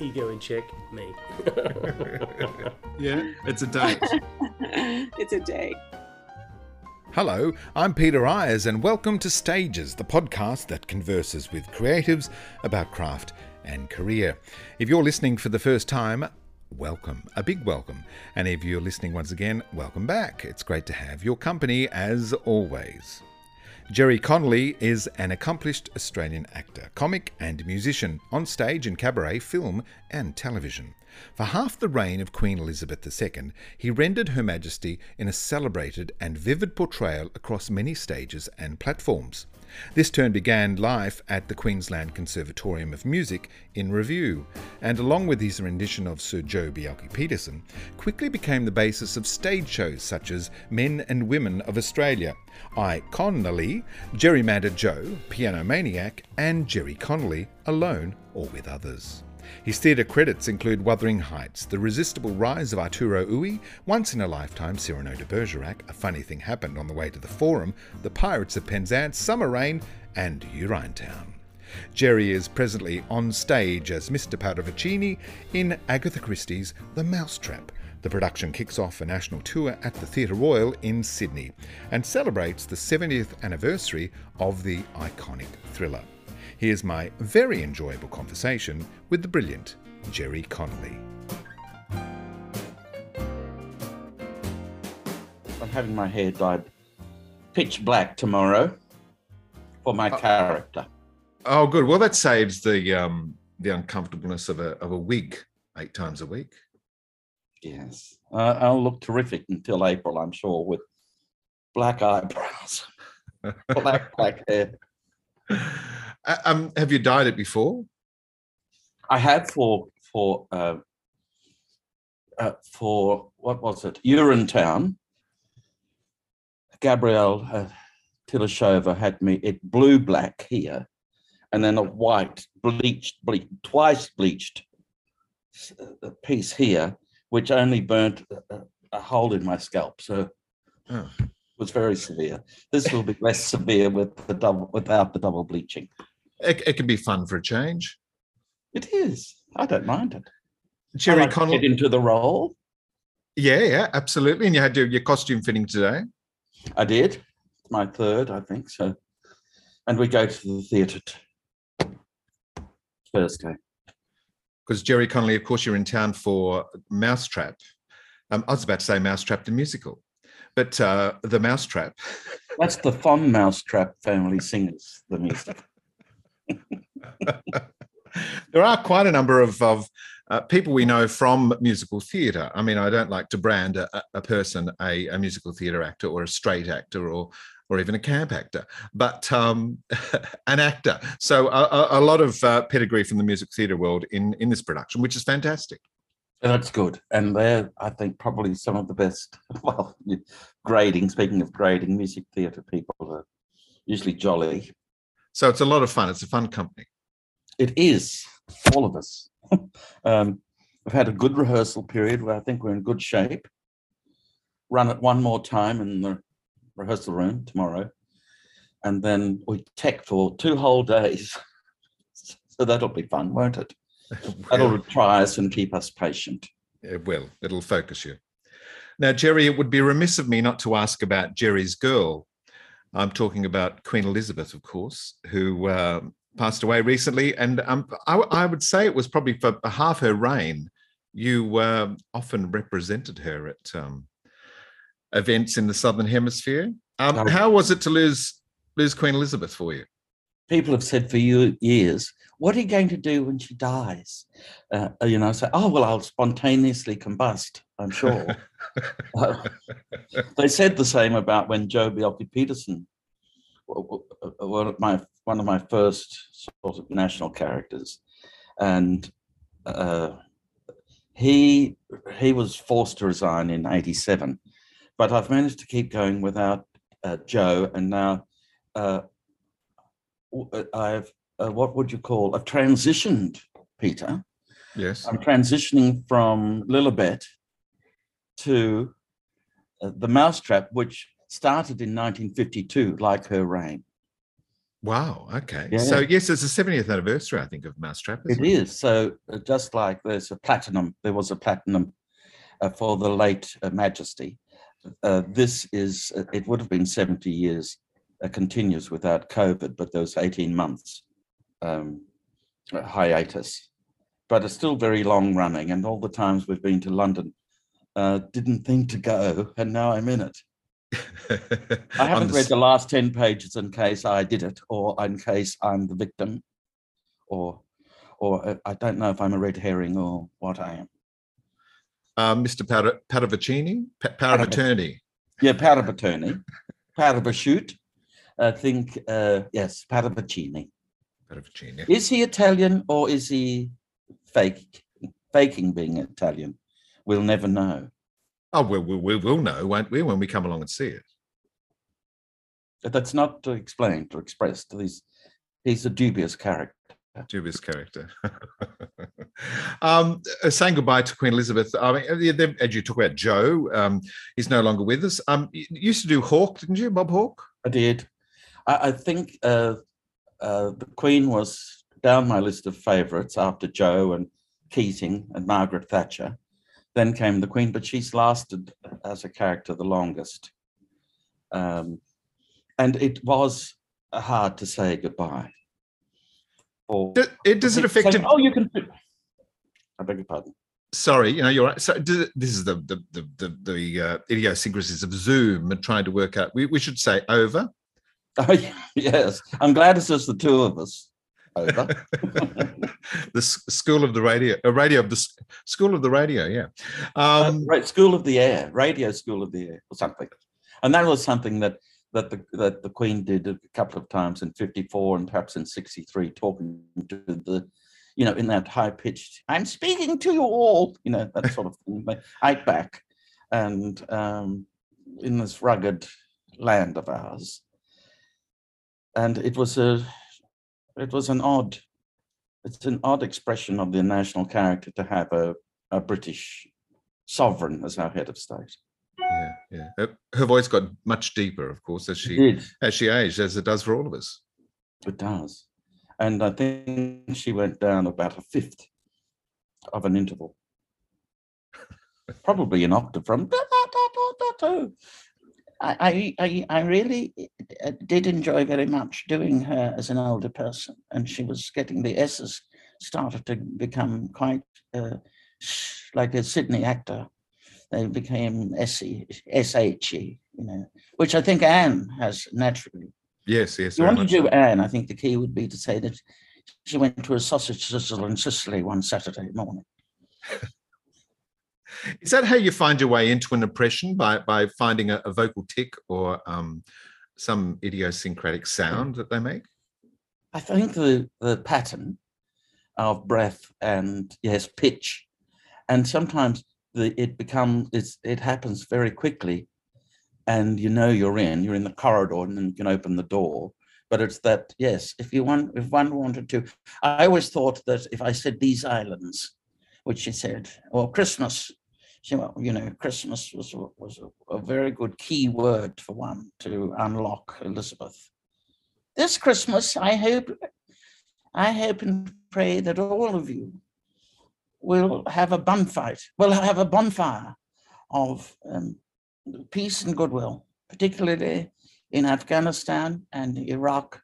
Ego in check, me. yeah, it's a date. it's a date. Hello, I'm Peter Ayres, and welcome to Stages, the podcast that converses with creatives about craft and career. If you're listening for the first time, welcome, a big welcome. And if you're listening once again, welcome back. It's great to have your company as always. Gerry Connolly is an accomplished Australian actor, comic, and musician on stage in cabaret, film, and television. For half the reign of Queen Elizabeth II, he rendered Her Majesty in a celebrated and vivid portrayal across many stages and platforms. This turn began life at the Queensland Conservatorium of Music in revue, and along with his rendition of Sir Joh Bjelke Petersen, quickly became the basis of stage shows such as Men and Women of Australia, I Connolly, Gerrymander Joe, Piano Maniac, and Gerry Connolly, alone or with others. His theatre credits include Wuthering Heights, The Resistible Rise of Arturo Ui, Once in a Lifetime, Cyrano de Bergerac, A Funny Thing Happened on the Way to the Forum, The Pirates of Penzance, Summer Rain, and Urinetown. Gerry is presently on stage as Mr. Paravicini in Agatha Christie's The Mousetrap. The production kicks off a national tour at the Theatre Royal in Sydney and celebrates the 70th anniversary of the iconic thriller. Here's my very enjoyable conversation with the brilliant Gerry Connolly. I'm having my hair dyed pitch black tomorrow for my character. Oh, good. Well, that saves the um, the uncomfortableness of a of a wig eight times a week. Yes, uh, I'll look terrific until April, I'm sure, with black eyebrows, black black hair. Uh, Um, have you dyed it before? I had for for uh, uh, for what was it? Urinetown. Gabrielle uh, Tilashova had me it blue black here, and then a white bleached, ble- twice bleached uh, piece here, which only burnt a, a hole in my scalp. So Oh. it was very severe. This will be less severe with the double without the double bleaching. It, it can be fun for a change. It is. I don't mind it. Gerry like get into the role. Yeah, yeah, absolutely. And you had your, your costume fitting today. I did. My third, I think so. And we go to the theatre t- Thursday. Because Gerry Connolly, of course, you're in town for Mousetrap. Um, I was about to say Mousetrap the musical, but uh, the Mousetrap. That's the Fun Mousetrap family singers, the music. there are quite a number of, of uh, people we know from musical theatre. I mean, I don't like to brand a, a- person a, a musical theatre actor or a straight actor or or even a camp actor, but um, an actor. So a, a- a lot of uh, pedigree from the music theatre world in in this production, which is fantastic. And that's good. And they're, I think, probably some of the best, well, grading, speaking of grading, music theatre people are usually jolly. So it's a lot of fun. It's a fun company. It is, all of us. um, I've had a good rehearsal period where I think we're in good shape. Run it one more time in the rehearsal room tomorrow. and then we tech for two whole days. so that'll be fun, won't it? That'll try us and keep us patient. It will. It'll focus you. Now, Gerry, it would be remiss of me not to ask about Gerry's girl. I'm talking about Queen Elizabeth, of course, who uh, passed away recently. And um, I, I, would say it was probably for half her reign. You uh, often represented her at um, events in the Southern Hemisphere. Um, oh. How was it to lose lose Queen Elizabeth for you? People have said for years, "What are you going to do when she dies?" Uh, you know, say, "Oh well, I'll spontaneously combust." I'm sure. uh, they said the same about when Joh Bjelke-Petersen, one of my one of my first sort of national characters, and uh, he he was forced to resign in '87 but I've managed to keep going without uh, Joh, and now uh, uh, I've uh, what would you call? I've transitioned, Peter. Yes. I'm transitioning from Lilibet to uh, the Mousetrap, which started in 1952, like her reign. Wow. Okay. Yeah. So yes, it's the 70th anniversary, I think, of Mousetrap. It, it is. So uh, just like there's a platinum, there was a platinum uh, for the late uh, Majesty, uh, this is, uh, it would have been 70 years uh, continuous without COVID, but those 18 months um, hiatus. But it's still very long running, and all the times we've been to London, uh, didn't think to go, and now I'm in it. I haven't read the last 10 pages in case I did it, or in case I'm the victim, or or uh, I don't know if I'm a red herring or what I am uh, Mr. Paravicini, power of attorney. Yeah, power of attorney, power of a shoot. I think, uh, yes, Paravicini. Paravicini. Is he Italian or is he fake, faking being Italian? We'll never know. Oh, well, we, we will know, won't we, when we come along and see it? That's not to explain, to express. He's, he's a dubious character dubious character. um, uh, saying goodbye to Queen Elizabeth. I mean, uh, as you talk about Joh, um, he's no longer with us. Um, you used to do Hawke, didn't you, Bob Hawke? I did. I, I think uh, uh, the Queen was down my list of favourites after Joh and Keating and Margaret Thatcher. Then came the Queen, but she's lasted as a character the longest. Um, and it was hard to say goodbye does, it does it affect him? Oh, you can. I beg your pardon. Sorry, you know you're right. So this is the the the the, the uh, idiosyncrasies of Zoom and trying to work out. We, we should say over. Oh yes, I'm glad it's just the two of us. Over. the school of the radio, a uh, radio of the school of the radio, yeah. Um, uh, right, school of the air, radio school of the air, or something. And that was something that that the that the Queen did a couple of times in '54 and perhaps in '63, talking to the, you know, in that high pitched, "I'm speaking to you all," you know, that sort of thing, outback, and um, in this rugged land of ours, and it was a, it was an odd, it's an odd expression of the national character to have a a British sovereign as our head of state yeah, yeah. Her, her, voice got much deeper, of course, as she as she aged, as it does for all of us. It does, and I think she went down about a fifth of an interval, probably an octave from. I, I, I really uh, did enjoy very much doing her as an older person, and she was getting the S's started to become quite uh, like a Sydney actor they became SE, SHE, you know, which I think Anne has naturally. Yes, yes. You want to do so. Anne, I think the key would be to say that she went to a sausage sizzle in Sicily one Saturday morning. Is that how you find your way into an impression by by finding a, a vocal tick or um, some idiosyncratic sound that they make? I think the the pattern of breath and yes pitch, and sometimes the, it becomes it happens very quickly and you know you're in you're in the corridor and you can open the door but it's that yes if you want if one wanted to i always thought that if i said these islands which she said or christmas you know christmas was was a, a very good key word for one to unlock elizabeth this Christmas, I hope, I hope and pray that all of you will have a bonfire. Will have a bonfire of um, peace and goodwill, particularly in Afghanistan and Iraq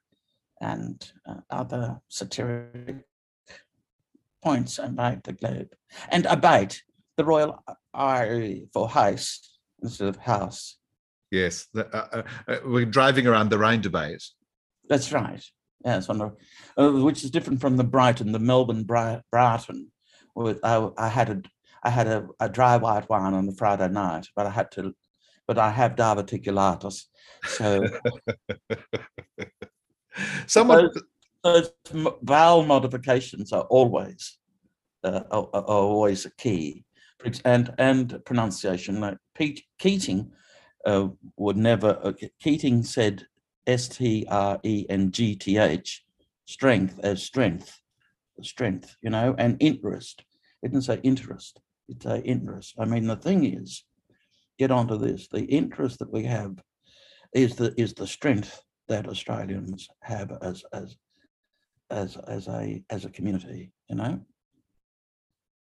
and uh, other satiric points about the globe, and about the royal I for house instead of house. Yes, the, uh, uh, uh, we're driving around the Rhine debate. That's right. Yes, on the, uh, which is different from the Brighton, the Melbourne Bri- Brighton. With I, I had a I had a, a dry white wine on the Friday night, but I had to, but I have diverticulitis, so Someone, those, those vowel modifications are always uh, are, are always a key, and and pronunciation. Like Pete Keating uh, would never. Uh, Keating said S T R E N G T H, strength as strength, strength. You know, and interest. It didn't say interest. It say interest. I mean, the thing is, get onto this. The interest that we have is the is the strength that Australians have as as as as a as a community, you know.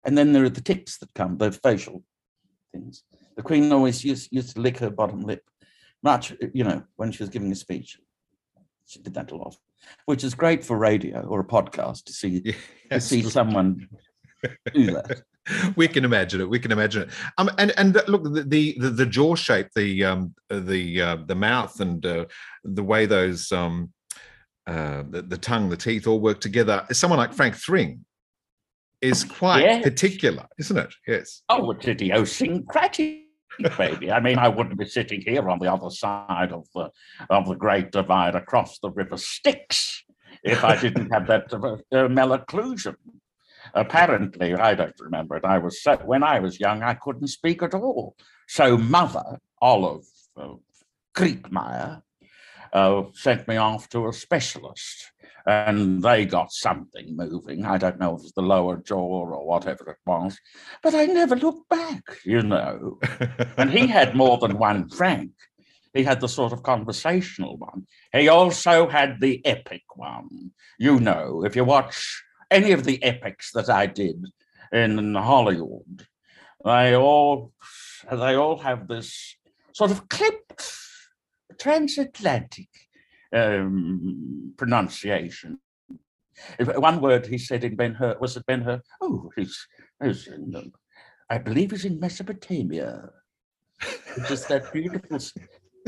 And then there are the tics that come, the facial things. The Queen always used, used to lick her bottom lip, much you know, when she was giving a speech. She did that a lot, which is great for radio or a podcast to see yes. to see someone do that. we can imagine it. We can imagine it. Um, and and look, the the, the jaw shape, the um, the uh, the mouth, and uh, the way those um, uh, the, the tongue, the teeth all work together. Someone like Frank Thring is quite yes. particular, isn't it? Yes. Oh, it's idiosyncratic. Baby, I mean, I wouldn't be sitting here on the other side of the of the Great Divide across the River Styx if I didn't have that uh, uh, malocclusion. Apparently, I don't remember it. I was so, when I was young, I couldn't speak at all. So mother Olive uh, Kriegmeier uh, sent me off to a specialist, and they got something moving. I don't know if it was the lower jaw or whatever it was, but I never looked back, you know. and he had more than one Frank. He had the sort of conversational one. He also had the epic one. You know, if you watch any of the epics that I did in Hollywood, they all they all have this sort of clipped transatlantic um, pronunciation. One word he said in Ben Hur was it Ben Hur? Oh, he's, he's in, I believe he's in Mesopotamia. Just that beautiful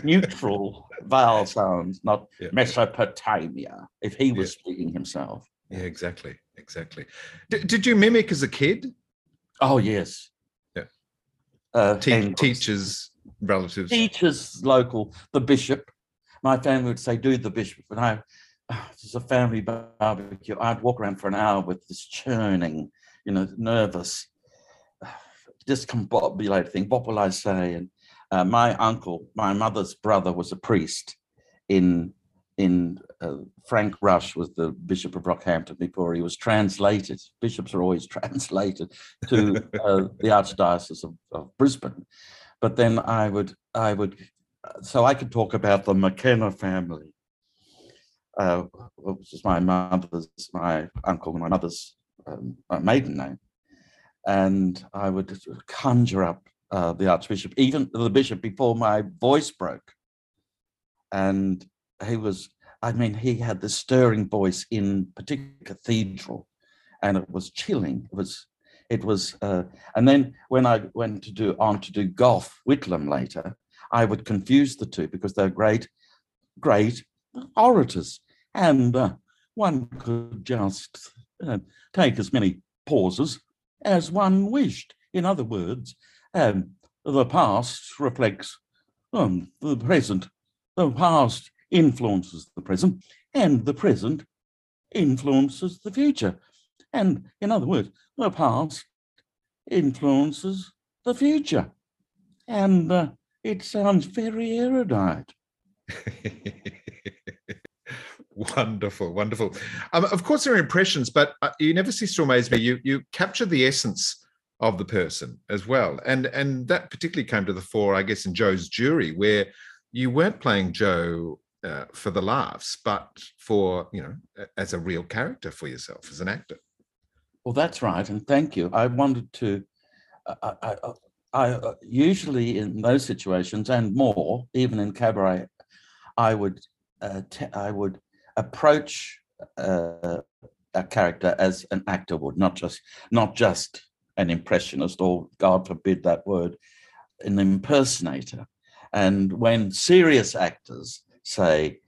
neutral vowel sounds, not yeah. Mesopotamia, if he was yeah. speaking himself. Yeah, exactly, exactly. D- did you mimic as a kid? Oh yes. Yeah. Uh, Te- teachers, relatives. Teachers, local, the bishop. My family would say, "Do the bishop," and I. Oh, a family barbecue. I'd walk around for an hour with this churning, you know, nervous, discombobulated thing. What will I say? And uh, my uncle, my mother's brother, was a priest in in uh, Frank Rush was the Bishop of Rockhampton before he was translated. Bishops are always translated to uh, the Archdiocese of, of, Brisbane. But then I would, I would, so I could talk about the McKenna family, uh, which is my mother's, my uncle, my mother's um, maiden name, and I would conjure up uh, the Archbishop, even the bishop before my voice broke, and he was I mean, he had this stirring voice in particular cathedral, and it was chilling. It was, it was, uh, and then when I went to do on to do Gough Whitlam later, I would confuse the two because they're great, great orators, and uh, one could just uh, take as many pauses as one wished. In other words, um, the past reflects um, the present. The past influences the present, and the present influences the future. And in other words, the past influences the future. And uh, it sounds very erudite. wonderful, wonderful. Um, of course, there are impressions, but uh, you never cease to amaze me. You you capture the essence of the person as well, and and that particularly came to the fore, I guess, in Joh's jury, where you weren't playing Joh uh, for the laughs, but for you know, as a real character for yourself as an actor. Well, that's right, and thank you. I wanted to. I, I, I uh, usually in those situations and more, even in cabaret, I would uh, I would approach uh, a character as an actor would, not just not just an impressionist or God forbid that word, an impersonator. And when serious actors say,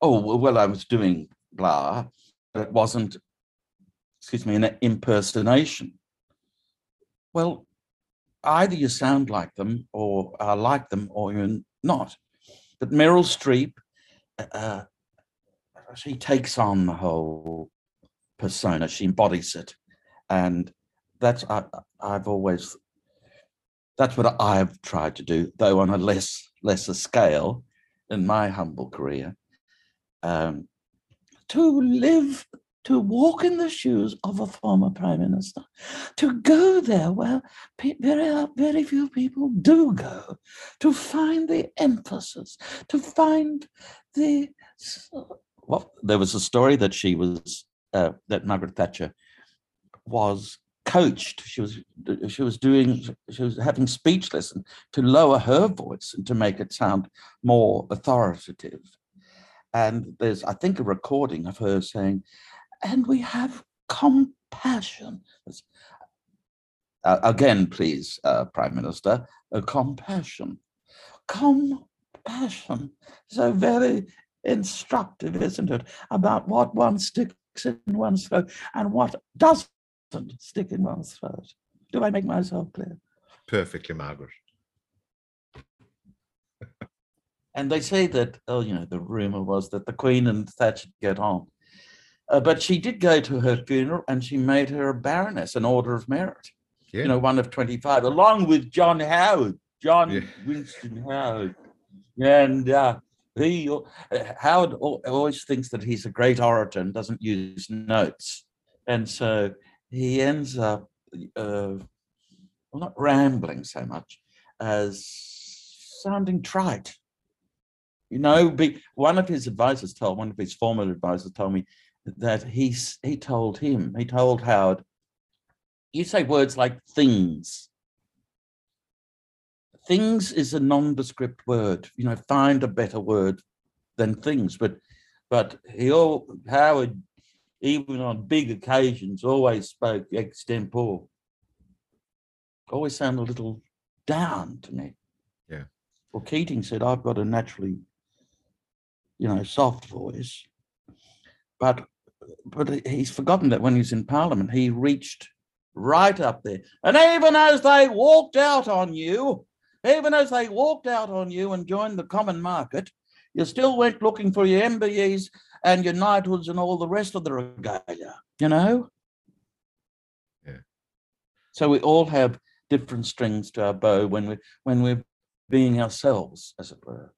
"Oh well, I was doing blah," it wasn't, excuse me, an impersonation. Well, either you sound like them or are like them or you're not. But Meryl Streep, uh, she takes on the whole persona, she embodies it. And that's, I, I've always, that's what I've tried to do, though on a less lesser scale in my humble career. Um, to live to walk in the shoes of a former prime minister, to go there where very, very few people do go, to find the emphasis, to find the. Well, there was a story that she was, uh, that Margaret Thatcher was coached. She was she was doing she was having speech lesson to lower her voice and to make it sound more authoritative. And there's I think a recording of her saying, and we have compassion. Uh, again, please, uh, Prime Minister, uh, compassion. Compassion. So very instructive, isn't it, about what one sticks in one's throat and what doesn't stick in one's throat. Do I make myself clear? Perfectly, Margaret. and they say that, oh, you know, the rumor was that the Queen and Thatcher get on. Uh, but she did go to her funeral and she made her a baroness, an order of merit. Yeah. You know, one of 25, along with John Howard, John yeah. Winston Howard. And uh, he, uh, Howard always thinks that he's a great orator and doesn't use notes. And so he ends up, uh, well, not rambling so much as sounding trite. You know, be, one of his advisors told, one of his former advisors told me that he he told him, he told Howard, you say words like things. Things is a nondescript word. You know, find a better word than things. But but he all Howard, even on big occasions, always spoke extempore. Always sound a little down to me. Yeah. Well, Keating said, I've got a naturally, you know, soft voice. But but he's forgotten that when he was in Parliament, he reached right up there. And even as they walked out on you, even as they walked out on you and joined the common market, you still went looking for your MBEs and your knighthoods and all the rest of the regalia, you know? Yeah. So we all have different strings to our bow when we when we're being ourselves, as it were.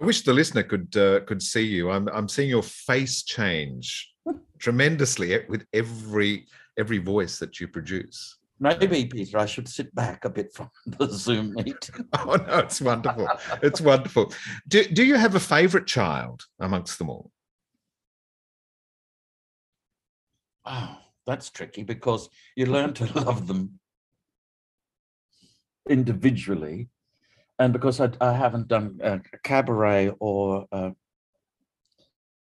I wish the listener could uh, could see you. I'm I'm seeing your face change tremendously with every every voice that you produce. Maybe, Peter, I should sit back a bit from the Zoom meet. oh no, it's wonderful. It's wonderful. Do do you have a favorite child amongst them all? Oh, that's tricky because you learn to love them individually and because I, I haven't done a cabaret or uh,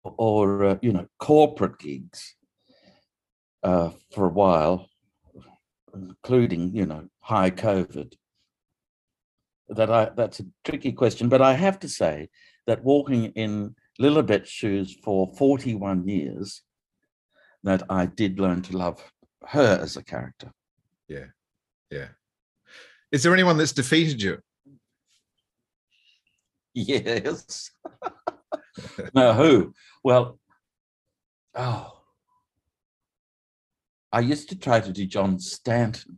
or uh, you know corporate gigs uh, for a while, including you know high COVID. That I that's a tricky question, but I have to say that walking in Lilibet's shoes for 41 years, that I did learn to love her as a character. Yeah, yeah. Is there anyone that's defeated you Yes. now who? Well, oh, I used to try to do John Stanton.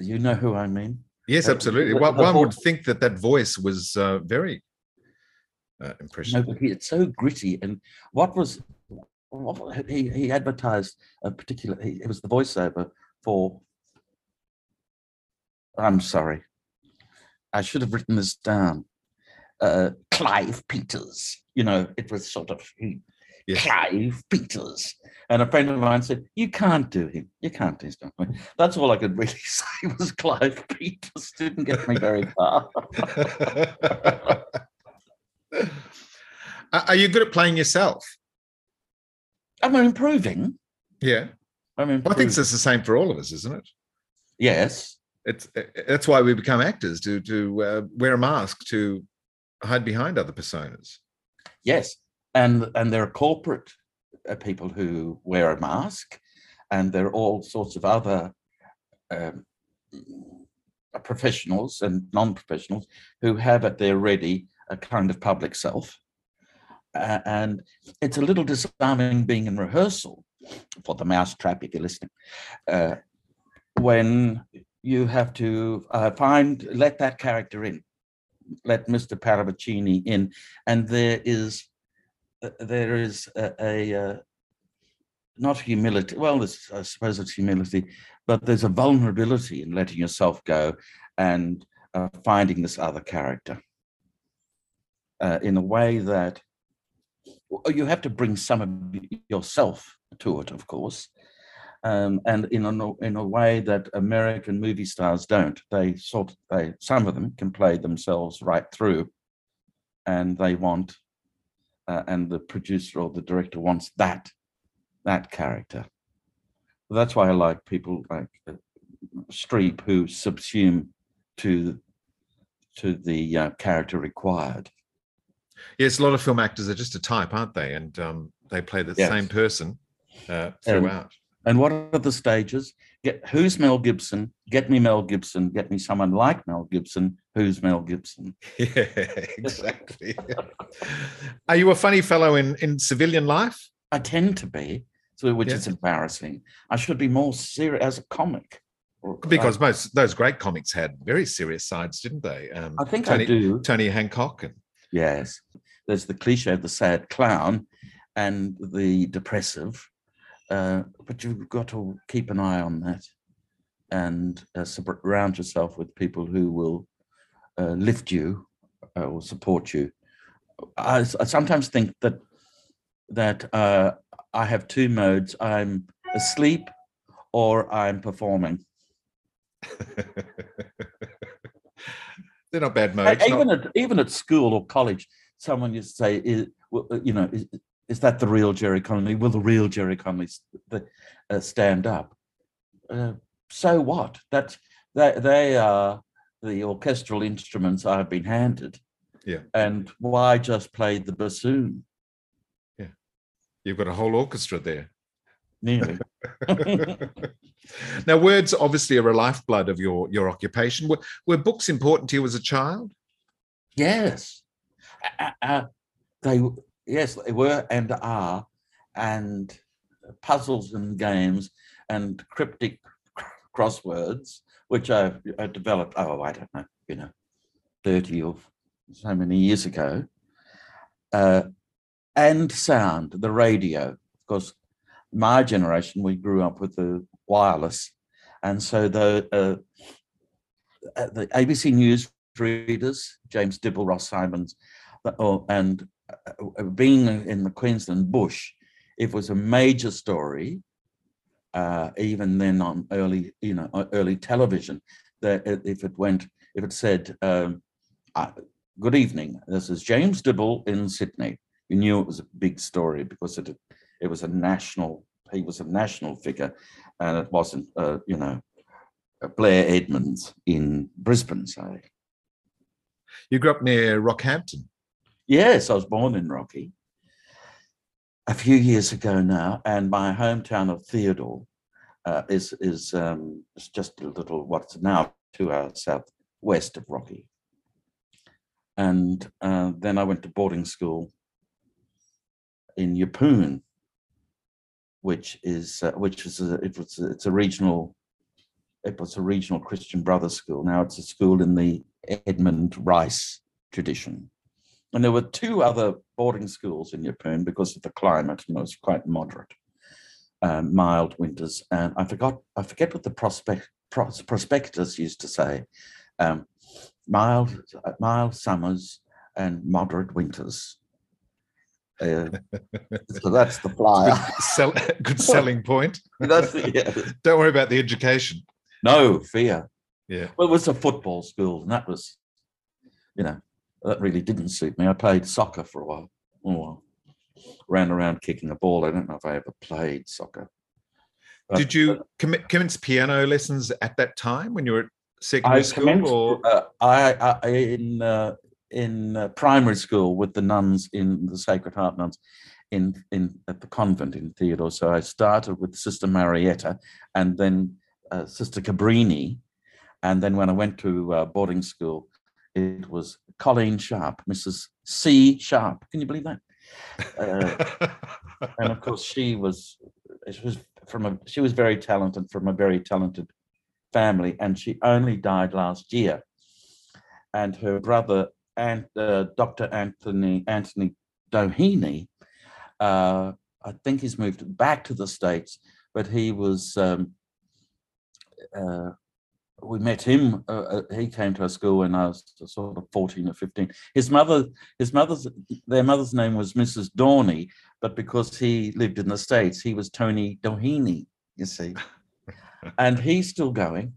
You know who I mean? Yes, absolutely. Uh, one, one would think that that voice was uh, very uh, impressive. No, but he, it's so gritty. And what was what, he? He advertised a particular. He, it was the voiceover for. I'm sorry. I should have written this down. Uh, Clive Peters. You know, it was sort of he, Clive Peters. And a friend of mine said, You can't do him. You can't do him. That's all I could really say was Clive Peters. Didn't get me very far. Are you good at playing yourself? I'm improving. Yeah. I'm improving. Well, I think it's the same for all of us, isn't it? Yes. It's that's why we become actors to to uh, wear a mask to hide behind other personas. Yes, and and there are corporate uh, people who wear a mask, and there are all sorts of other um, professionals and non-professionals who have at their ready a kind of public self. Uh, and it's a little disarming being in rehearsal for the mousetrap, if you're listening, uh, when you have to uh, find, let that character in, let Mr. Paravicini in, and there is, uh, there is a, a uh, not humility. Well, I suppose it's humility, but there's a vulnerability in letting yourself go and uh, finding this other character uh, in a way that you have to bring some of yourself to it, of course, um, and in a in a way that American movie stars don't. They sort they some of them can play themselves right through, and they want, uh, and the producer or the director wants that that character. That's why I like people like uh, Streep who subsume to to the uh, character required. Yes, a lot of film actors are just a type, aren't they? And um, they play the Yes. same person uh, throughout. And what are the stages? Get who's Mel Gibson? Get me Mel Gibson. Get me someone like Mel Gibson. Who's Mel Gibson? Yeah, exactly. are you a funny fellow in in civilian life? I tend to be, so which Yeah. is embarrassing. I should be more serious as a comic. Because most those great comics had very serious sides, didn't they? Um, I think Tony, I do. Tony Hancock and Yes, there's the cliche of the sad clown and the depressive, uh, but you've got to keep an eye on that and uh, surround yourself with people who will uh, lift you uh, or support you. I, I sometimes think that that uh, I have two modes: I'm asleep or I'm performing. they're not bad modes. even not- at even at school or college, someone used to say, well, you know, is, that the real Gerry Connolly? Will the real Gerry Connolly uh, stand up? Uh, so what? That they they are the orchestral instruments I've been handed. Yeah. And why just play the bassoon? Yeah. You've got a whole orchestra there. Nearly. now, words obviously are a lifeblood of your your occupation. Were, were books important to you as a child? Yes, uh, they yes they were and are, and puzzles and games and cryptic crosswords, which I, developed. Oh, I don't know, you know, thirty or so many years ago. Uh, and sound, the radio, of course. My generation, we grew up with the wireless, and so the uh, uh, the ABC News readers, James Dibble, Ross Symonds, and being in the Queensland bush, it was a major story, uh, even then on early, you know, uh, early television, that if it went, if it said, um, uh, good evening, this is James Dibble in Sydney, you knew it was a big story because it, it was a national, he was a national figure, and it wasn't, uh, you know, uh, Blair Edmonds in Brisbane, say. You grew up near Rockhampton. Yes, I was born in Rocky a few years ago now, and my hometown of Theodore uh, is is um, just a little what's now two hours southwest of Rocky. And uh, then I went to boarding school in Yeppoon, which is uh, which is a, it was a, it's a regional it was a regional Christian Brothers school. Now it's a school in the Edmund Rice tradition. And there were two other boarding schools in Yeppoon because of the climate, and it was quite moderate, um, mild winters. And I forgot, I forget what the prospect pros, prospectus used to say. Um, mild, mild summers, and moderate winters. Uh, so that's the flyer. Good, sell, good selling point. that's the, yeah. Don't worry about the education. No fear. Yeah. Well, it was a football school, and that was, you know, that really didn't suit me. I played soccer for a while. Oh, ran around kicking a ball. I don't know if I ever played soccer. Did you commit, commence piano lessons at that time when you were at secondary I school? Or uh, I, I in uh, in uh, primary school with the nuns in the Sacred Heart nuns in in at the convent in Theodore. So I started with Sister Marietta and then uh, Sister Cabrini, and then when I went to uh, boarding school, it was Colleen Sharp, Mrs. C. Sharp. Can you believe that? Uh, and of course, she was she was from a she was very talented from a very talented family, and she only died last year. And her brother and uh, Dr. Anthony Anthony Doheny, uh, I think he's moved back to the states, but he was. Um, uh, we met him. Uh, uh, he came to our school when I was sort of fourteen or fifteen. His mother, his mother's, their mother's name was Mrs. Dorney, but because he lived in the states, he was Tony Doheny. You see, and he's still going.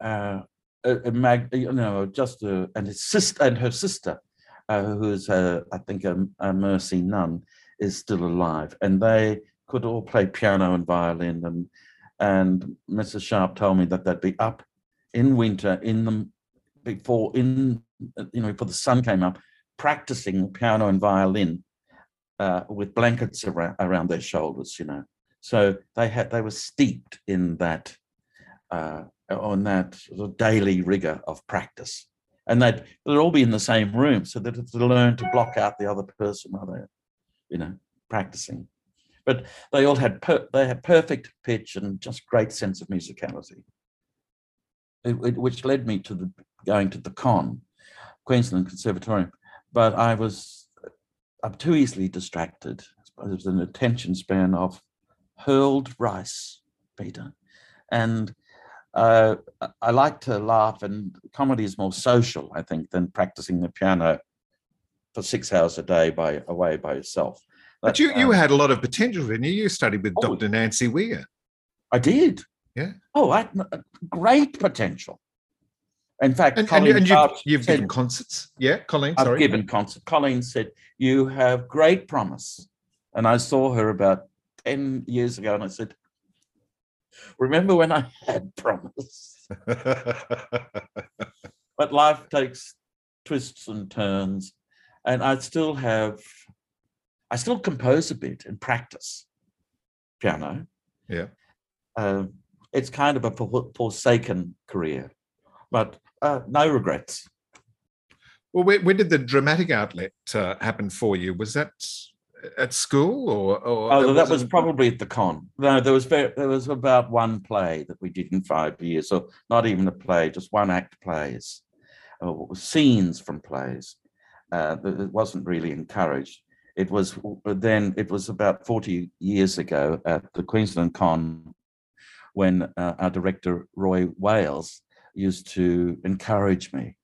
Uh, a, a mag, you know, just a, and his sister and her sister, uh, who is a, I think a, a Mercy nun, is still alive, and they could all play piano and violin. And and Mrs. Sharp told me that they'd be up in winter in the before in you know before the sun came up, practicing piano and violin uh, with blankets around, around their shoulders. You know, so they had they were steeped in that. Uh, on that sort of daily rigor of practice. And they'd, they'd all be in the same room so that to learn to block out the other person while they're, you know, practicing. But they all had per, they had perfect pitch and just great sense of musicality, it, it, which led me to the going to the con, Queensland Conservatorium. But I was I'm too easily distracted. It was an attention span of hurled rice, Peter, and uh, I like to laugh, and comedy is more social, I think, than practicing the piano for six hours a day by away by yourself. But, you, you um, had a lot of potential, didn't you? You studied with oh, Dr. Nancy Weir. I did. Yeah. Oh, I, great potential. In fact, and, and, and you've, you've said, given concerts. Yeah, Colleen. Sorry. I've given concerts. Colleen said you have great promise, and I saw her about ten years ago, and I said, Remember when I had promise? but life takes twists and turns, and I still have, I still compose a bit and practice piano. Yeah. Um, it's kind of a forsaken career, but uh, no regrets. Well, where, where did the dramatic outlet uh, happen for you? Was that at school or, or oh that was, probably at the con no there was very, there was about one play that we did in five years or not even a play just one act plays uh, scenes from plays uh, it wasn't really encouraged it was then it was about 40 years ago at the queensland con when uh, our director roy wales used to encourage me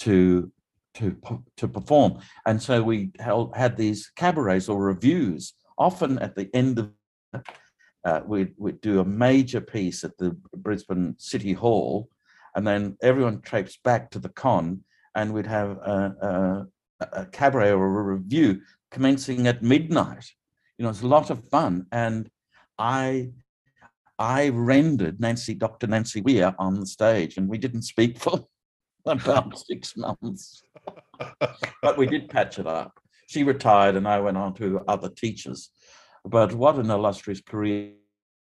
to to to perform. And so we held, had these cabarets or revues. Often at the end of uh, we'd, we'd do a major piece at the Brisbane City Hall, and then everyone traipsed back to the con, and we'd have a, a, a cabaret or a revue commencing at midnight. You know, it's a lot of fun, and I I rendered Nancy, Dr. Nancy Weir on the stage, and we didn't speak for about six months. but we did patch it up. She retired and I went on to other teachers. But what an illustrious career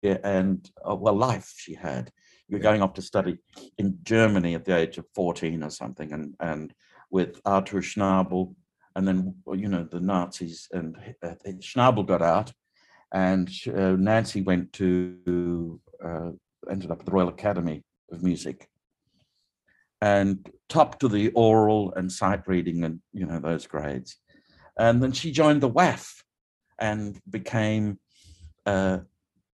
and uh, well life she had. You're going off to study in Germany at the age of 14 or something, and and with Artur Schnabel, and then you know the Nazis, and uh, Schnabel got out, and uh, Nancy went to uh, ended up at the Royal Academy of Music, and top to the oral and sight reading and you know those grades. And then she joined the WAF and became uh,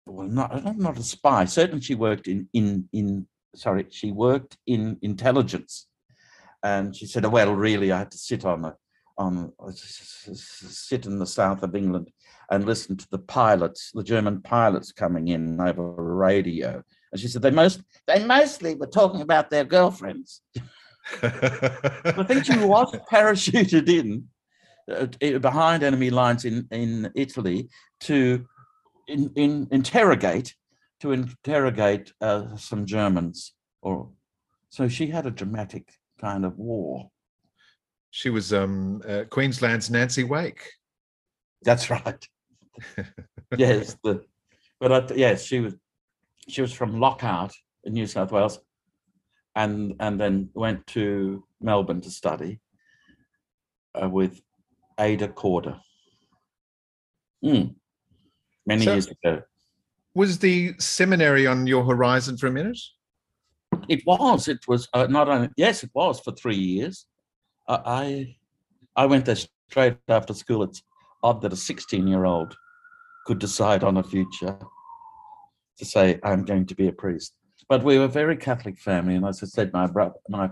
well not not a spy. Certainly she worked in in in sorry she worked in intelligence. And she said, "Well, really, I had to sit on a on sit in the south of England and listen to the pilots, the German pilots coming in over radio." And she said, "They most they mostly were talking about their girlfriends." I think she was parachuted in uh, behind enemy lines in in Italy to in, in interrogate to interrogate uh, some Germans or so she had a dramatic kind of war. She was um, uh, Queensland's Nancy Wake. That's right. yes, the, but I, yes, she was she was from Lockhart in New South Wales, and and then went to Melbourne to study uh, with Ada Corder. Mm. Many so years ago. Was the seminary on your horizon for a minute? It was. It was uh, not only. Yes, it was for three years. I I went there straight after school. It's odd that a 16 year old could decide on a future to say, I'm going to be a priest. But we were a very Catholic family. And as I said, my brother, my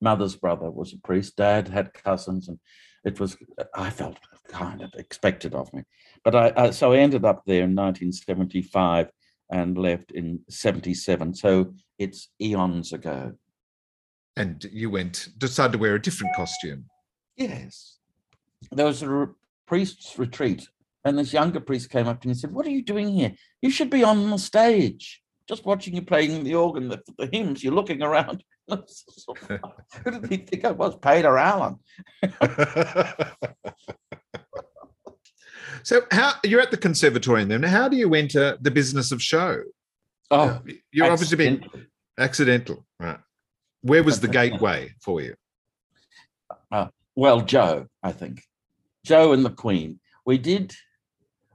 mother's brother was a priest. Dad had cousins, and it was, I felt kind of expected of me. But I, I so I ended up there in 1975 and left in 77. So it's eons ago. And you went, decided to wear a different costume. Yes. There was a re- priest's retreat, and this younger priest came up to me and said, What are you doing here? You should be on the stage, just watching you playing the organ, the, the hymns. You're looking around. Who did he think I was? Peter Allen. So how you're at the conservatorium then? How do you enter the business of show? Oh, you're obviously been accidental, right? Where was the gateway for you? Uh, well, Joe, I think. Joe and the Queen. We did,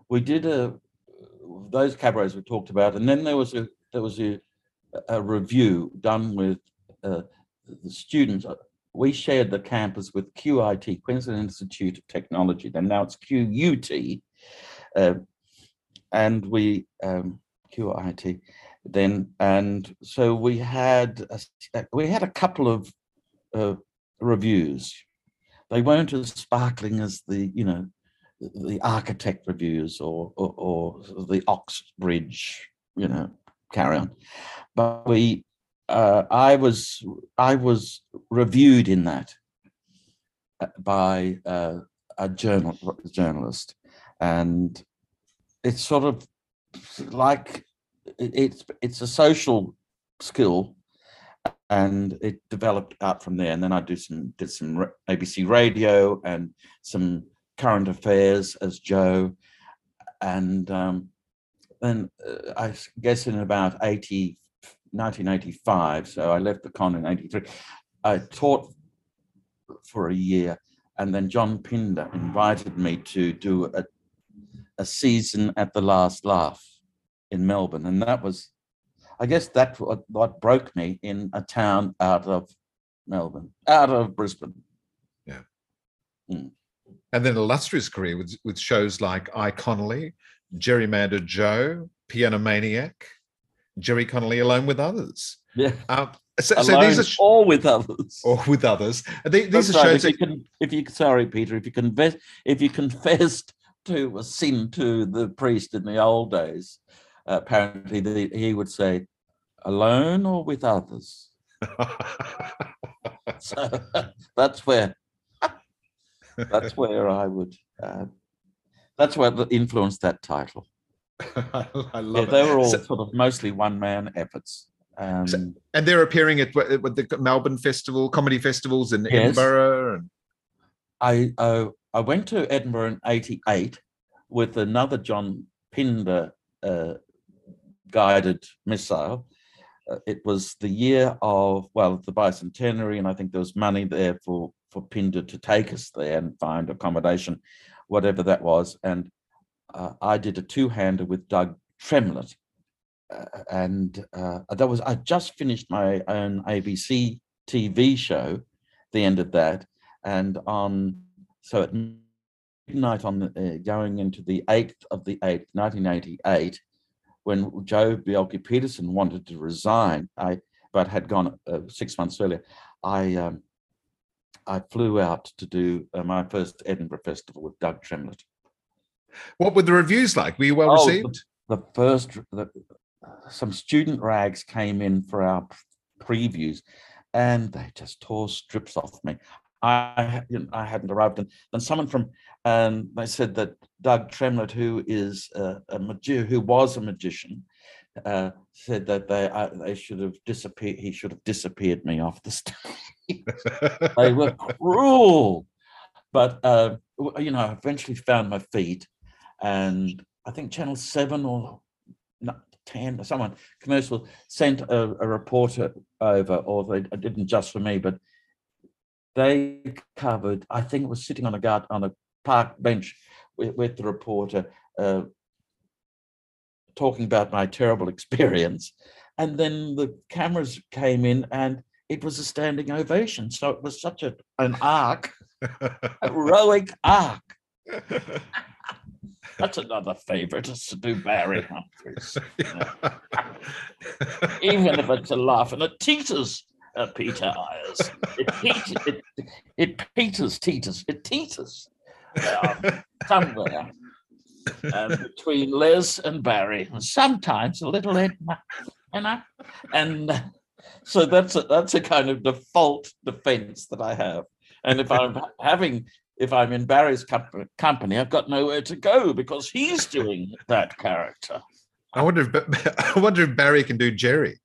we did a those cabarets we talked about, and then there was a there was a, a review done with uh, the students. We shared the campus with QIT, Queensland Institute of Technology, Then now it's QUT, uh, and we um, QIT then, and so we had a, we had a couple of uh, reviews. They weren't as sparkling as the you know the architect reviews or or, or the Oxbridge you know carry on, but we uh, I was I was reviewed in that uh, by uh, a journal journalist, and it's sort of like it's it's a social skill, and it developed out from there. And then I do some did some ABC radio and some current affairs as Joe, and um, then uh, I guess in about eighty 1985, so I left the con in 83. I taught for a year, and then John Pinder invited me to do a, a season at the Last Laugh in Melbourne, and that was, I guess, that what, what broke me in a town out of Melbourne, out of Brisbane. Yeah. Mm. And then illustrious career with, with shows like I Connolly, Gerrymander Joe, Piano Maniac, Jerry Connolly alone with others. Yeah. Um, so, so, these are or with others, or with others. These, these are right. shows. If you, can, if you, sorry, Peter, if you confess, if you confessed to a sin to the priest in the old days, apparently the, he would say, alone or with others. so that's where that's where I would. Uh, that's what influenced that title. I love yeah, it. they were all So- sort of mostly one man efforts. Um, So- and they're appearing at, with the Melbourne Festival, comedy festivals in Yes. Edinburgh. And I uh, I went to Edinburgh in '88 with another John Pinder uh, guided missile. Uh, it was the year of well the bicentenary, and I think there was money there for for Pinder to take us there and find accommodation, whatever that was. And uh, I did a two-hander with Doug Tremlett, uh, and uh, that was I just finished my own ABC TV show, the end of that, and on so at midnight on the, uh, going into the eighth of the eighth, 1988, when Joe Bielke Peterson wanted to resign, I but had gone uh, six months earlier. I um, I flew out to do uh, my first Edinburgh festival with Doug Tremlett. What were the reviews like? Were you well Oh, received? The, the first, the, some student rags came in for our previews, and they just tore strips off me. I you know, I hadn't arrived, and then someone from um, they said that Doug Tremlett, who is a, a magi- who was a magician, uh, said that they I, they should have disappeared. He should have disappeared me off the stage. they were cruel, but uh, you know, I eventually found my feet, and I think Channel Seven or ten or someone commercial sent a, a reporter over, or they didn't just for me, but they covered. I think it was sitting on a guard on a park bench with, with the reporter. Uh, talking about my terrible experience. And then the cameras came in and it was a standing ovation. So it was such a, an arc, a heroic arc. That's another favorite is to do Barry Humphries. Even if it's a laugh and it teeters uh, Peter Ayers. It, it, it peters, teeters, it teeters um, somewhere um, between Les and Barry, and sometimes a little Edna, you know. And uh, so that's a, that's a kind of default defense that I have. And if I'm having, if I'm in Barry's comp- company, I've got nowhere to go because he's doing that character. I wonder if I wonder if Barry can do Jerry.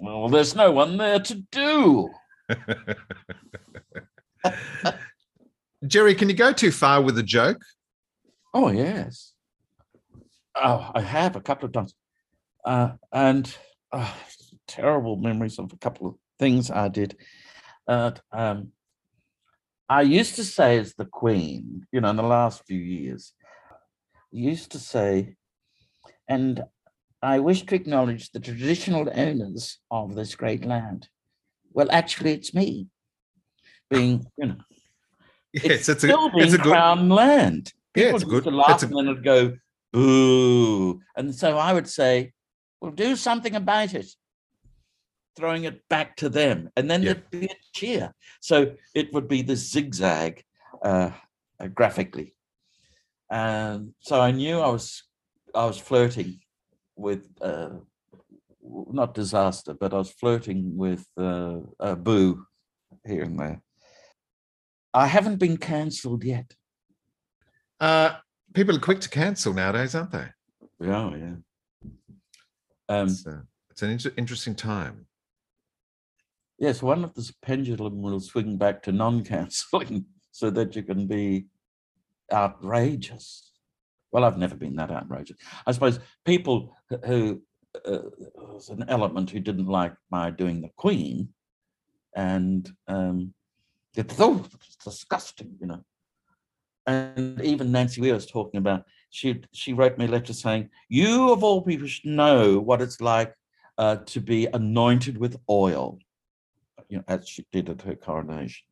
Well, there's no one there to do. Jerry, can you go too far with a joke? Oh yes. Oh, I have a couple of times, uh, and uh, terrible memories of a couple of things I did. Uh, um, I used to say as the Queen, you know, in the last few years, used to say, and I wish to acknowledge the traditional owners of this great land. Well, actually, it's me, being, you know, Yes, it's a, still being it's a good. crown land. Yeah, it's good- to laugh it's a- and then it'd go boo, and so I would say, "Well, do something about it," throwing it back to them, and then there'd be a cheer. So it would be the zigzag uh, uh, graphically, and so I knew I was I was flirting with uh, not disaster, but I was flirting with uh, uh, boo here and there. I haven't been cancelled yet. Uh, people are quick to cancel nowadays, aren't they? Yeah, yeah. Um, it's, uh, it's an inter- interesting time. Yes, one of the pendulum will swing back to non-cancelling so that you can be outrageous. Well, I've never been that outrageous. I suppose people who- uh, was an element who didn't like my doing the Queen, and um, it oh, it's disgusting, you know. And even Nancy Weir was talking about. She she wrote me a letter saying, "You of all people should know what it's like uh, to be anointed with oil." you know, as she did at her coronation.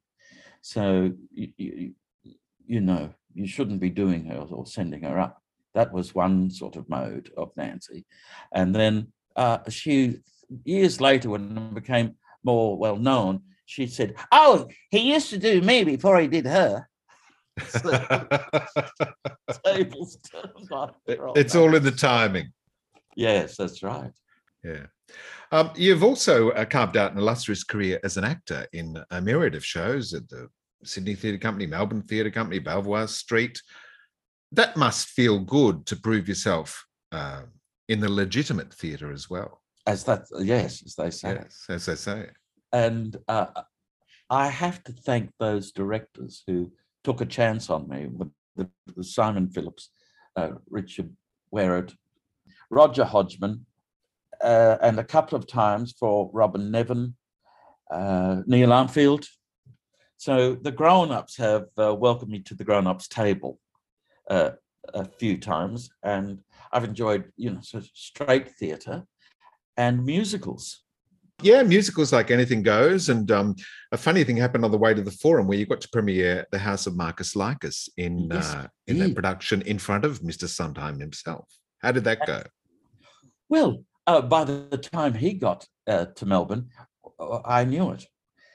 So you, you, you know, you shouldn't be doing her or sending her up. That was one sort of mode of Nancy. And then uh, she, years later, when it became more well known, she said, "Oh, he used to do me before he did her." Tables turned on her on It's all in the timing. Yes, that's right. Yeah. Um, you've also uh, carved out an illustrious career as an actor in a myriad of shows at the Sydney Theatre Company, Melbourne Theatre Company, Belvoir Street. That must feel good to prove yourself uh, in the legitimate theatre as well. As that, yes, as they say. Yes, as they say. and uh, I have to thank those directors who took a chance on me. with The, the Simon Phillips, uh, Richard Werrett, Roger Hodgman, uh, and a couple of times for Robin Nevin, uh, Neil Armfield. So the grown-ups have uh, welcomed me to the grown-ups table uh, a few times, and I've enjoyed, you know, sort of straight theatre and musicals. Yeah, musicals like anything goes. And um, a funny thing happened on the way to the forum where you got to premiere The House of Marcus Lycus in Yes, uh, in that production in front of Mr. Sondheim himself. How did that go? Well, uh, by the time he got uh, to Melbourne, uh, I knew it.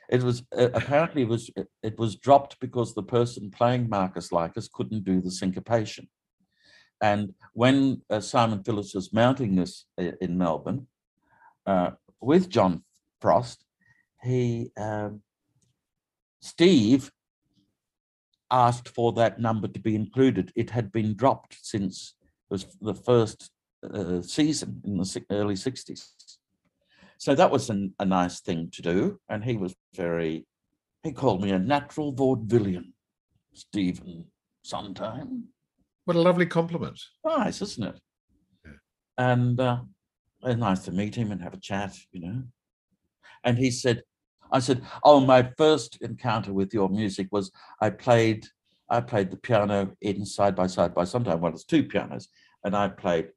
It was uh, apparently it was it was dropped because the person playing Marcus Lycus couldn't do the syncopation. And when uh, Simon Phillips was mounting this uh, in Melbourne uh, with John Frost, he um, Steve asked for that number to be included. It had been dropped since was the first uh, season in the early 60s. So that was an, a nice thing to do. And he was very, he called me a natural vaudevillian, Stephen Sondheim. What a lovely compliment. Nice, isn't it? And uh, nice to meet him and have a chat, you know. And he said, I said, "Oh, my first encounter with your music was I played, I played the piano in side by side by sometimes well, it's two pianos, and I played.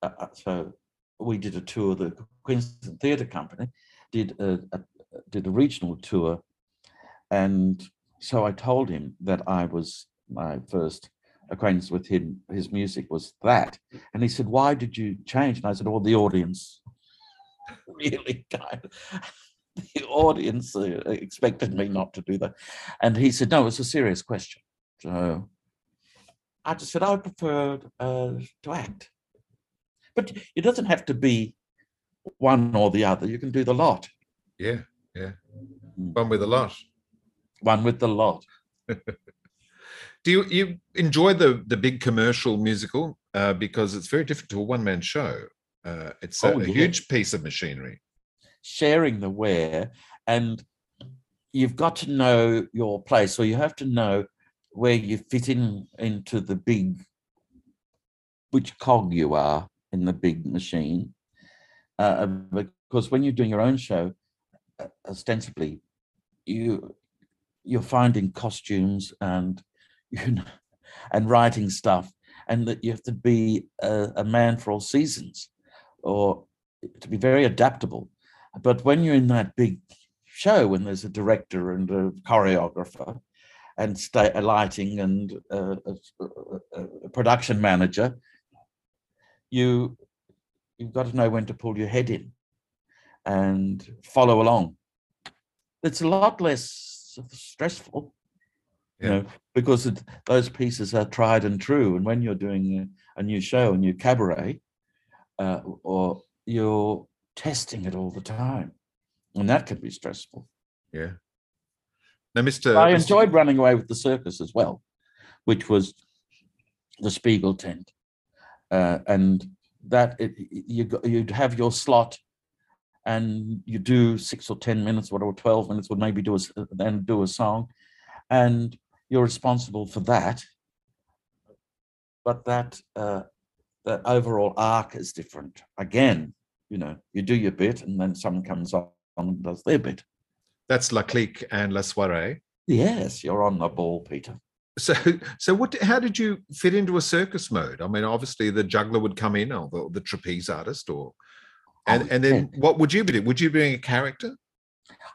Uh, uh, so we did a tour. Of the Queensland Theatre Company did a, a did a regional tour, and so I told him that I was my first acquaintance with him. His music was that, and he said, "Why did you change?" And I said, "Well, the audience really kind of." the audience uh, expected me not to do that. And he said, no, it's a serious question. So I just said, I preferred uh, to act. But it doesn't have to be one or the other. You can do the lot. Yeah, yeah. One with a lot. One with the lot. Do you you enjoy the the big commercial musical uh, because it's very different to a one man show? Uh, it's a, Oh, a yeah. huge piece of machinery. sharing the wear, and you've got to know your place or you have to know where you fit in into the big which cog you are in the big machine uh, because when you're doing your own show uh, ostensibly you you're finding costumes and you know, and writing stuff and that you have to be a, a man for all seasons or to be very adaptable. But when you're in that big show, when there's a director and a choreographer and sta- a lighting and a- a- a production manager, you you've got to know when to pull your head in and follow along. It's a lot less stressful, you know, because it, those pieces are tried and true. And when you're doing a, a new show, a new cabaret, uh, or you're testing it all the time, and that can be stressful. Yeah. Now, Mr. I Mr. enjoyed running away with the circus as well, which was the Spiegel tent, uh, and that it, you you'd have your slot, and you do six or ten minutes, whatever, twelve minutes, would maybe do a then do a song, and you're responsible for that. But that uh, the overall arc is different. Again, you know, you do your bit, and then someone comes on and does their bit. That's La Clique and La Soiree. Yes, you're on the ball, Peter. So, so what? How did you fit into a circus mode? I mean, obviously the juggler would come in, or the, the trapeze artist, or and and then what would you be doing? Would you be doing a character?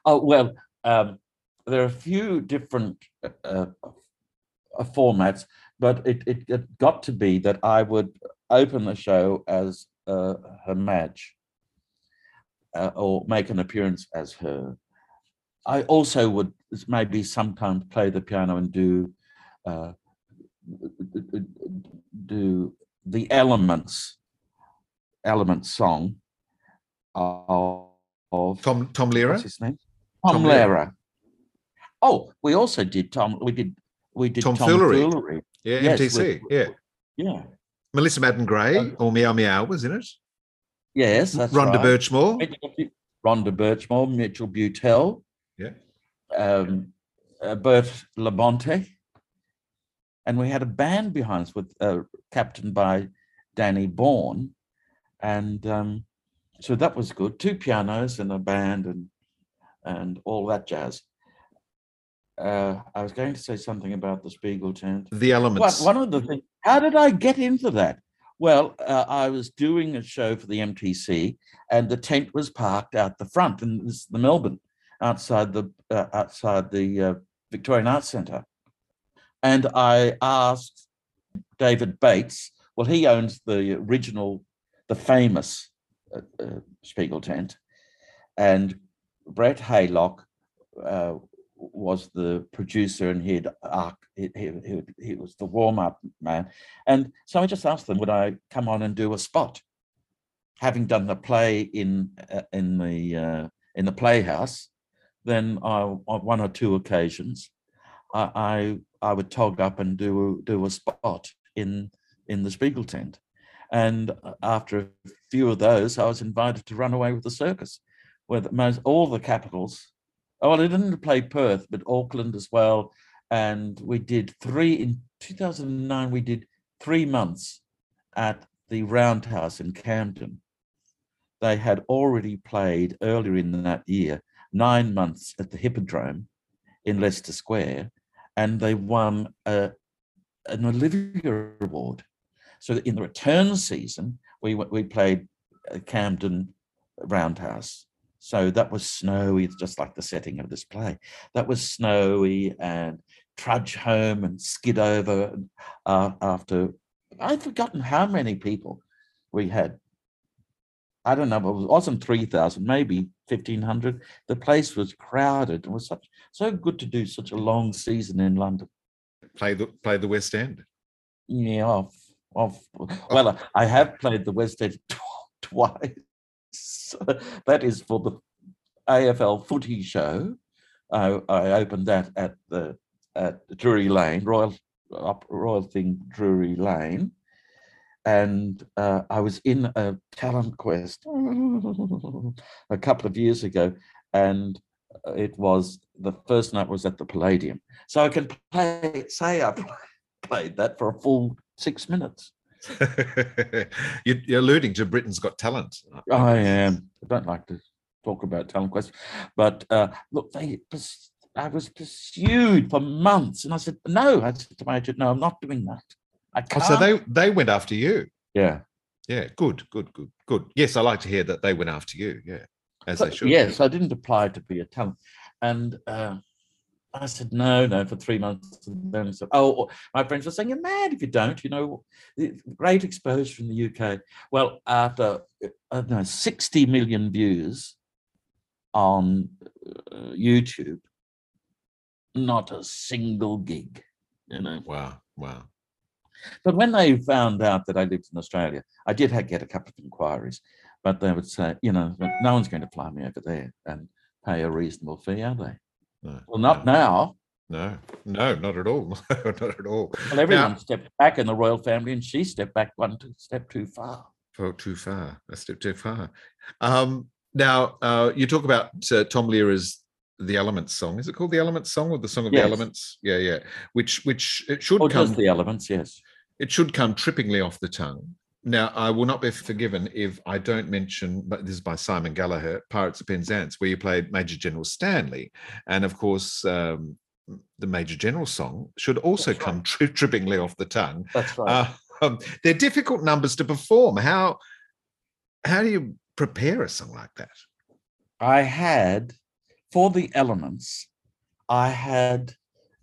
Oh well, um, there are a few different uh, uh, formats, but it, it it got to be that I would open the show as uh, her Madge, uh, or make an appearance as her. I also would maybe sometimes play the piano and do uh, do the elements element song of, of Tom Tom Lehrer. What's his name? Tom, Tom Lehrer. Lehrer. Oh, we also did Tom. We did we did Tom Tom, Foolery. Foolery. Yeah, Yes, MTC. yeah, yeah. Melissa Madden Gray or Meow Meow was in it. Yes, that's Rhonda right. Birchmore. Rhonda Birchmore, Mitchell Butel, Yeah. um, uh, Bert Labonte, and we had a band behind us with uh, captained by Danny Bourne, and um, so that was good. Two pianos and a band and and all that jazz. Uh, I was going to say something about the Spiegel tent. The elements. One, one of the things. How did I get into that? Well, uh, I was doing a show for the MTC, and the tent was parked out the front in this, the Melbourne, outside the uh, outside the uh, Victorian Arts Centre, and I asked David Bates. Well, he owns the original, the famous uh, uh, Spiegel tent, and Brett Haylock uh, was the producer and he'd arc, he, he, he, was the warm-up man. And so I just asked them, would I come on and do a spot? Having done the play in uh, in the uh, in the playhouse, then I, on one or two occasions, I, I would tog up and do do a spot in in the Spiegel tent. And uh, after a few of those, I was invited to run away with the circus, where the most all the capitals. Oh, well, I didn't play Perth, but Auckland as well. And we did three in 2009. We did three months at the Roundhouse in Camden. They had already played earlier in that year nine months at the Hippodrome in Leicester Square, and they won a, an Olivia Award. So in the return season, we we played Camden Roundhouse. So that was snowy, just like the setting of this play. That was snowy and trudge home and skid over uh, after. I've forgotten how many people we had. I don't know, it wasn't 3,000, maybe 1,500. The place was crowded. It was such so good to do such a long season in London. Play the play the West End. Yeah, of, of oh. well, I have played the West End twice. that is for the AFL Footy Show. I, I opened that at the at Drury Lane, Royal up Royal Thing Drury Lane, and uh, I was in a talent quest a couple of years ago, and it was the first night was at the Palladium. So I can play, say I played that for a full six minutes. You're alluding to Britain's Got Talent. I am. I don't like to talk about talent quest, but uh, look, they. I was pursued for months, and I said, "No." I said to my agent, "No, I'm not doing that. I can't." Oh, so they they went after you. Yeah. Yeah. Good. Good. Good. Good. Yes, I like to hear that they went after you. Yeah, as but, they should. Yes, I didn't apply to be a talent, and uh, I said no, no for three months. And then I said, oh, my friends were saying you're mad if you don't. You know, great exposure in the UK. Well, after I don't know, 60 million views on uh, YouTube, not a single gig. You know. Wow. Wow. But when they found out that I lived in Australia, I did get a couple of inquiries, but they would say, you know, no one's going to fly me over there and pay a reasonable fee, are they? No, well, not no. now. No, no, not at all. not at all. Well, everyone now, stepped back in the royal family, and she stepped back one step too far. Oh, too far. A step too far. Um, now, uh, you talk about uh, Tom Leara's the Elements song. Is it called the Elements song or the Song of yes. the Elements? Yeah, yeah. Which, which it should or come. the Elements, yes. It should come trippingly off the tongue. Now, I will not be forgiven if I don't mention, but this is by Simon Gallagher, Pirates of Penzance, where you played Major General Stanley. And of course, um, the Major General song should also That's come right. tri- trippingly off the tongue. That's right. Uh, um, they're difficult numbers to perform. How, how do you prepare a song like that? I had, for the elements, I had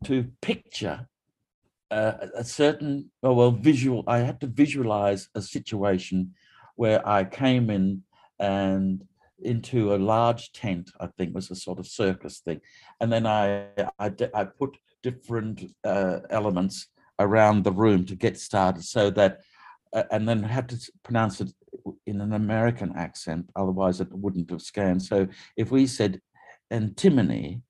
to picture uh, a certain well visual i had to visualize a situation where i came in and into a large tent i think was a sort of circus thing. And then i i, I put different uh, elements around the room to get started so that uh, and then had to pronounce it in an american accent otherwise it wouldn't have scanned. So if we said antimony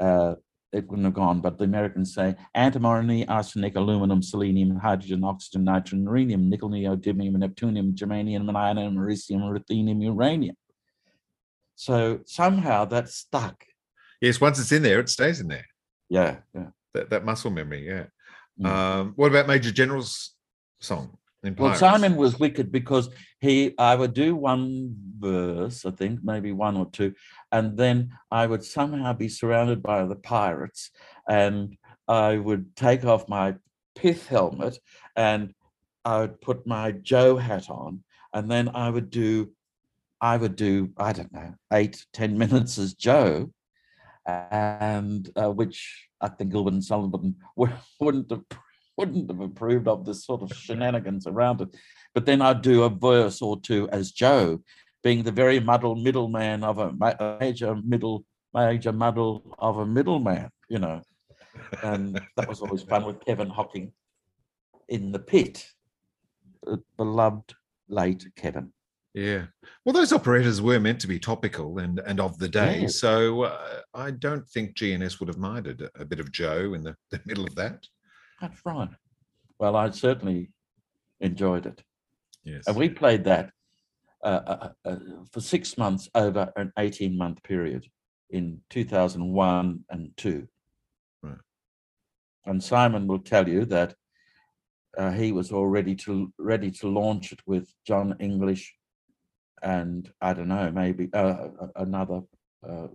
uh, it wouldn't have gone, but the Americans say antimony, arsenic, aluminum, selenium, hydrogen, oxygen, nitrogen, rhenium, nickel, neodymium, neptunium, germanium, ionium, americium, ruthenium, uranium. So somehow that stuck. Yes, once it's in there, it stays in there. Yeah, yeah. That, that muscle memory, yeah. Mm. Um, what about Major General's song? Well, Simon was wicked because he, I would do one verse, I think, maybe one or two, and then I would somehow be surrounded by the pirates, and I would take off my pith helmet, and I would put my Joe hat on, and then I would do, I would do, I don't know, eight, ten minutes as Joe, and uh, which I think Gilbert and Sullivan wouldn't have wouldn't have approved of this sort of shenanigans around it. But then I'd do a verse or two as Joe, being the very muddled middleman of a major middle major muddle of a middleman, you know. And that was always fun with Kevin Hocking in the pit. Beloved late Kevin. Yeah. Well, those operators were meant to be topical and, and of the day. Yeah. So uh, I don't think GNS would have minded a, a bit of Joe in the, the middle of that. That's right. Well, I certainly enjoyed it. Yes. And we played that uh, uh, uh, for six months over an 18 month period in 2001 and 2. Right. And Simon will tell you that uh, he was already to ready to launch it with John English and I don't know, maybe uh, another uh,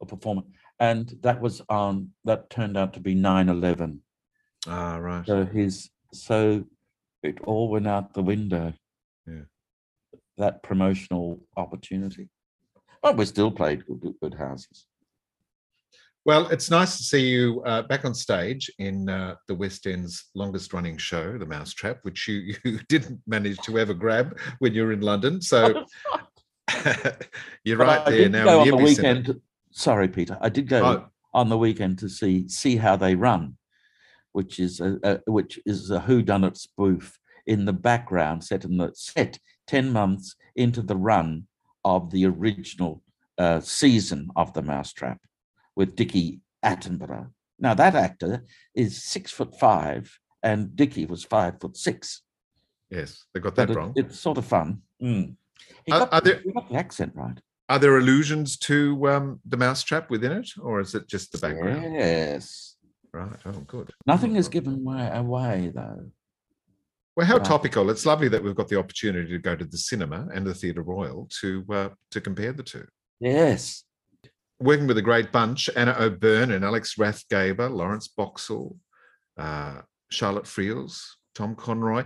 a performer. And that was on that turned out to be 9 11. Ah, right. So his so it all went out the window. Yeah. That promotional opportunity. But we still played good, good, good houses. Well, it's nice to see you uh, back on stage in uh, the West End's longest running show, The Mousetrap, which you, you didn't manage to ever grab when you were in London. So you're But right I there now. on the weekend. Sorry, Peter. I did go Oh. on the weekend to see see how they run, which is a, a which is a whodunit spoof in the background, set in the set ten months into the run of the original uh, season of the Mousetrap with Dickie Attenborough. Now that actor is six foot five, and Dickie was five foot six. Yes, they got that it- wrong. It's sort of fun. Mm. He, Are- got, are the- there- he got the accent right. Are there allusions to um, the Mousetrap within it, or is it just the background? Yes. Right. Oh, good. Nothing is given way, away though. Well, how Right. topical! It's lovely that we've got the opportunity to go to the cinema and the Theatre Royal to uh, to compare the two. Yes. Working with a great bunch: Anna O'Byrne and Alex Rathgaber, Lawrence Boxall, uh, Charlotte Friels, Tom Conroy,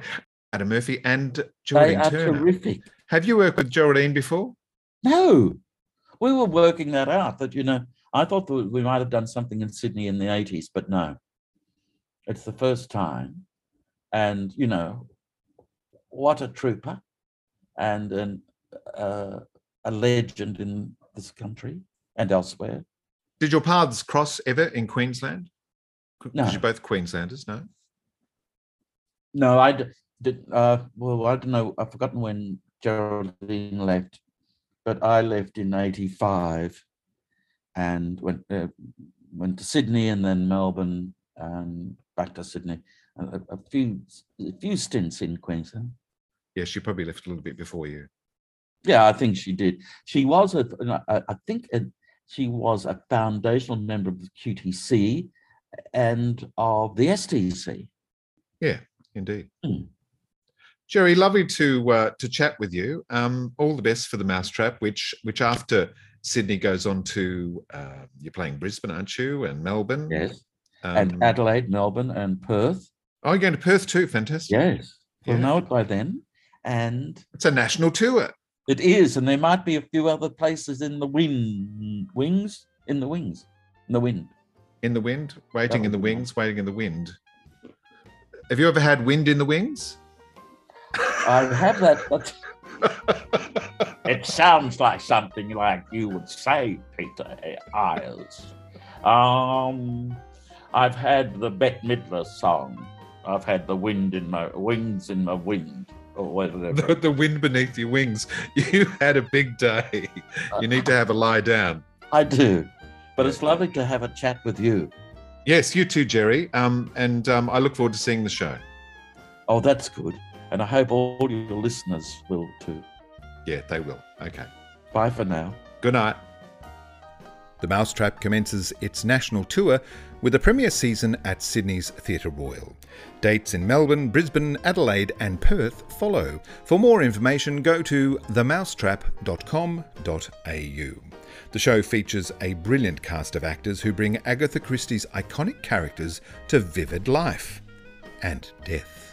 Adam Murphy, and They Geraldine are Turner. terrific. Have you worked with Geraldine before? No, we were working that out. That you know, I thought that we might have done something in Sydney in the eighties, but no, it's the first time, and you know, what a trooper, and an uh, a legend in this country and elsewhere. Did your paths cross ever in Queensland? Because No. you're both Queenslanders, no? No, I did. Uh, well, I don't know. I've forgotten when Geraldine left, but I left in '85 and went uh, went to Sydney and then Melbourne and back to Sydney. A, a few a few stints in Queensland. Yes, she probably left a little bit before you. Yeah, I think she did. She was a, I think a, she was a foundational member of the QTC and of the STC. Yeah, indeed. Hmm. Jerry, lovely to uh, to chat with you. Um, all the best for the Mousetrap, which which after Sydney goes on to uh, you're playing Brisbane, aren't you, and Melbourne? Yes. Um, and Adelaide, Melbourne, and Perth. oh, you're going to Perth too. Fantastic. Yes, we'll Yeah. know it by then. And It's a national tour. it is, and there might be a few other places in the wind, wings, in the wings, in the wind. In the wind, waiting in the wings, waiting in the wind. Have you ever had wind in the wings? I have that. But it sounds like something like you would say, Peter Isles. Um, I've had the Bette Midler song. I've had the wind in my wings in my wind, or whatever. The, the wind beneath your wings. You had a big day. You need to have a lie down. I do, but it's lovely to have a chat with you. Yes, you too, Jerry. Um, and um, I look forward to seeing the show. Oh, that's good, and I hope all your listeners will too. Yeah, they will. Okay. Bye for now. Good night. The Mousetrap commences its national tour with a premiere season at Sydney's Theatre Royal. Dates in Melbourne, Brisbane, Adelaide, and Perth follow. For more information, go to themousetrap.com.au. The show features a brilliant cast of actors who bring Agatha Christie's iconic characters to vivid life and death.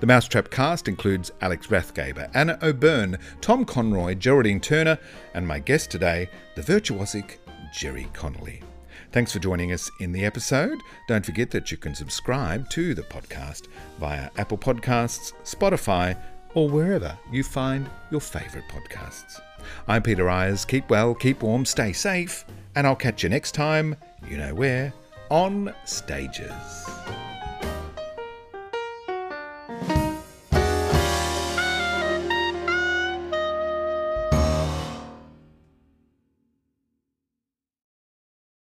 The Mousetrap cast includes Alex Rathgaber, Anna O'Byrne, Tom Conroy, Geraldine Turner, and my guest today, the virtuosic Jerry Connolly. Thanks for joining us in the episode. Don't forget that you can subscribe to the podcast via Apple Podcasts, Spotify, or wherever you find your favourite podcasts. I'm Peter Ayres. Keep well, keep warm, stay safe, and I'll catch you next time, you know where, on Stages.